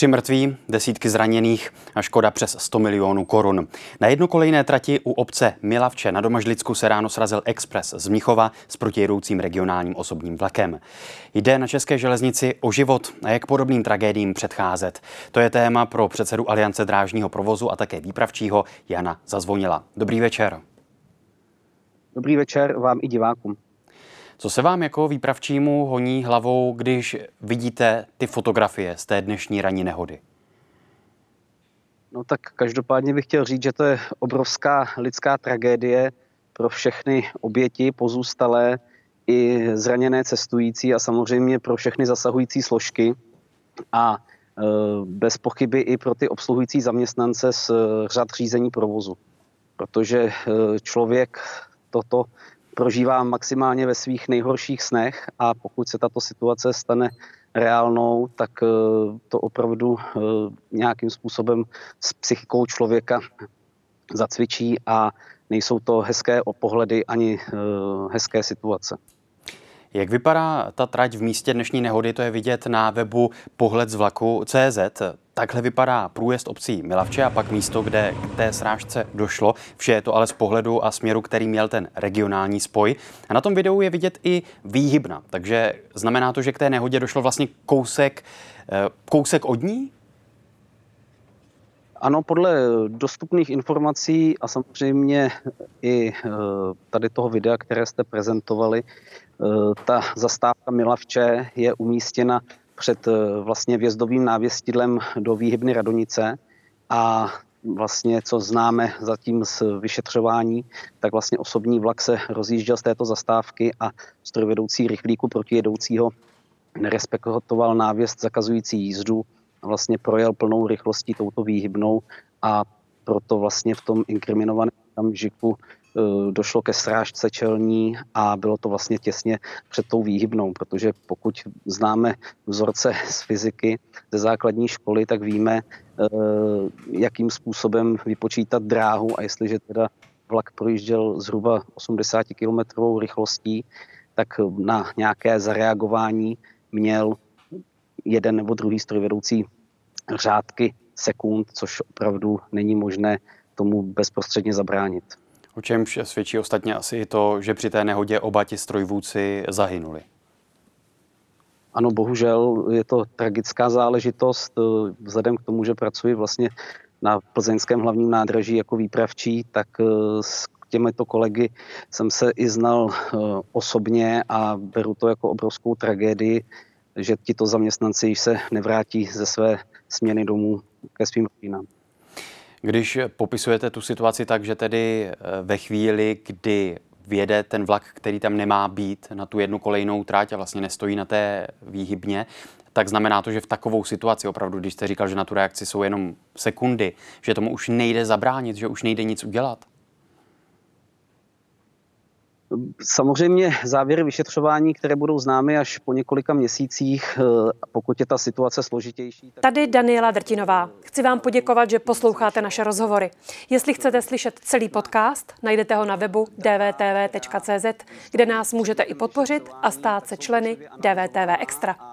Tři mrtví, desítky zraněných a škoda přes 100 milionů korun. Na jednokolejné trati u obce Milavče na Domažlicku se ráno srazil Express z Mnichova s protijedoucím regionálním osobním vlakem. Jde na České železnici o život a jak podobným tragédiím předcházet. To je téma pro předsedu Aliance drážního provozu a také výpravčího Jana Zazvonila. Dobrý večer. Dobrý večer vám i divákům. Co se vám jako výpravčímu honí hlavou, když vidíte ty fotografie z té dnešní ranní nehody? No tak každopádně bych chtěl říct, že to je obrovská lidská tragédie pro všechny oběti, pozůstalé i zraněné cestující a samozřejmě pro všechny zasahující složky a e, bez pochyby i pro ty obsluhující zaměstnance z řad řízení provozu. Protože e, člověk toto prožívá maximálně ve svých nejhorších snech a pokud se tato situace stane reálnou, tak eh, to opravdu eh, nějakým způsobem s psychikou člověka zacvičí a nejsou to hezké pohledy ani eh, hezké situace. Jak vypadá ta trať v místě dnešní nehody, to je vidět na webu pohled z vlaku CZ. Takhle vypadá průjezd obcí Milavče a pak místo, kde k té srážce došlo. Vše je to ale z pohledu a směru, který měl ten regionální spoj. A na tom videu je vidět i výhybna, takže znamená to, že k té nehodě došlo vlastně kousek, eh, kousek od ní? Ano, podle dostupných informací a samozřejmě i eh, tady toho videa, které jste prezentovali, eh, ta zastávka Milavče je umístěna před eh, vlastně vjezdovým návěstidlem do výhybny Radonice. A vlastně, co známe zatím z vyšetřování, tak vlastně osobní vlak se rozjížděl z této zastávky a strojvedoucí rychlíku protijedoucího nerespektoval návěst zakazující jízdu. Vlastně projel plnou rychlostí touto výhybnou a proto vlastně v tom inkriminovaném e, došlo ke srážce čelní a bylo to vlastně těsně před tou výhybnou, protože pokud známe vzorce z fyziky ze základní školy, tak víme, e, jakým způsobem vypočítat dráhu a jestliže teda vlak projížděl zhruba 80 km rychlostí, tak na nějaké zareagování měl jeden nebo druhý strojvedoucí řádky sekund, což opravdu není možné tomu bezprostředně zabránit. O čemž svědčí ostatně asi i to, že při té nehodě oba ti strojvůdci zahynuli. Ano, bohužel je to tragická záležitost. Vzhledem k tomu, že pracuji vlastně na plzeňském hlavním nádraží jako výpravčí, tak eh, s těmito kolegy jsem se i znal eh, osobně a beru to jako obrovskou tragédii, že tito zaměstnanci již se nevrátí ze své směny domů ke svým rodinám. Když popisujete tu situaci tak, že tedy eh, ve chvíli, kdy vjede ten vlak, který tam nemá být na tu jednu kolejnou tráť a vlastně nestojí na té výhybně, tak znamená to, že v takovou situaci opravdu, když jste říkal, že na tu reakci jsou jenom sekundy, že tomu už nejde zabránit, že už nejde nic udělat? Samozřejmě závěry vyšetřování, které budou známy až po několika měsících, eh, pokud je ta situace složitější. Tak... Tady Daniela Drtinová. Chci vám poděkovat, že posloucháte naše rozhovory. Jestli chcete slyšet celý podcast, najdete ho na webu dvtv.cz, kde nás můžete i podpořit a stát se členy DVTV Extra.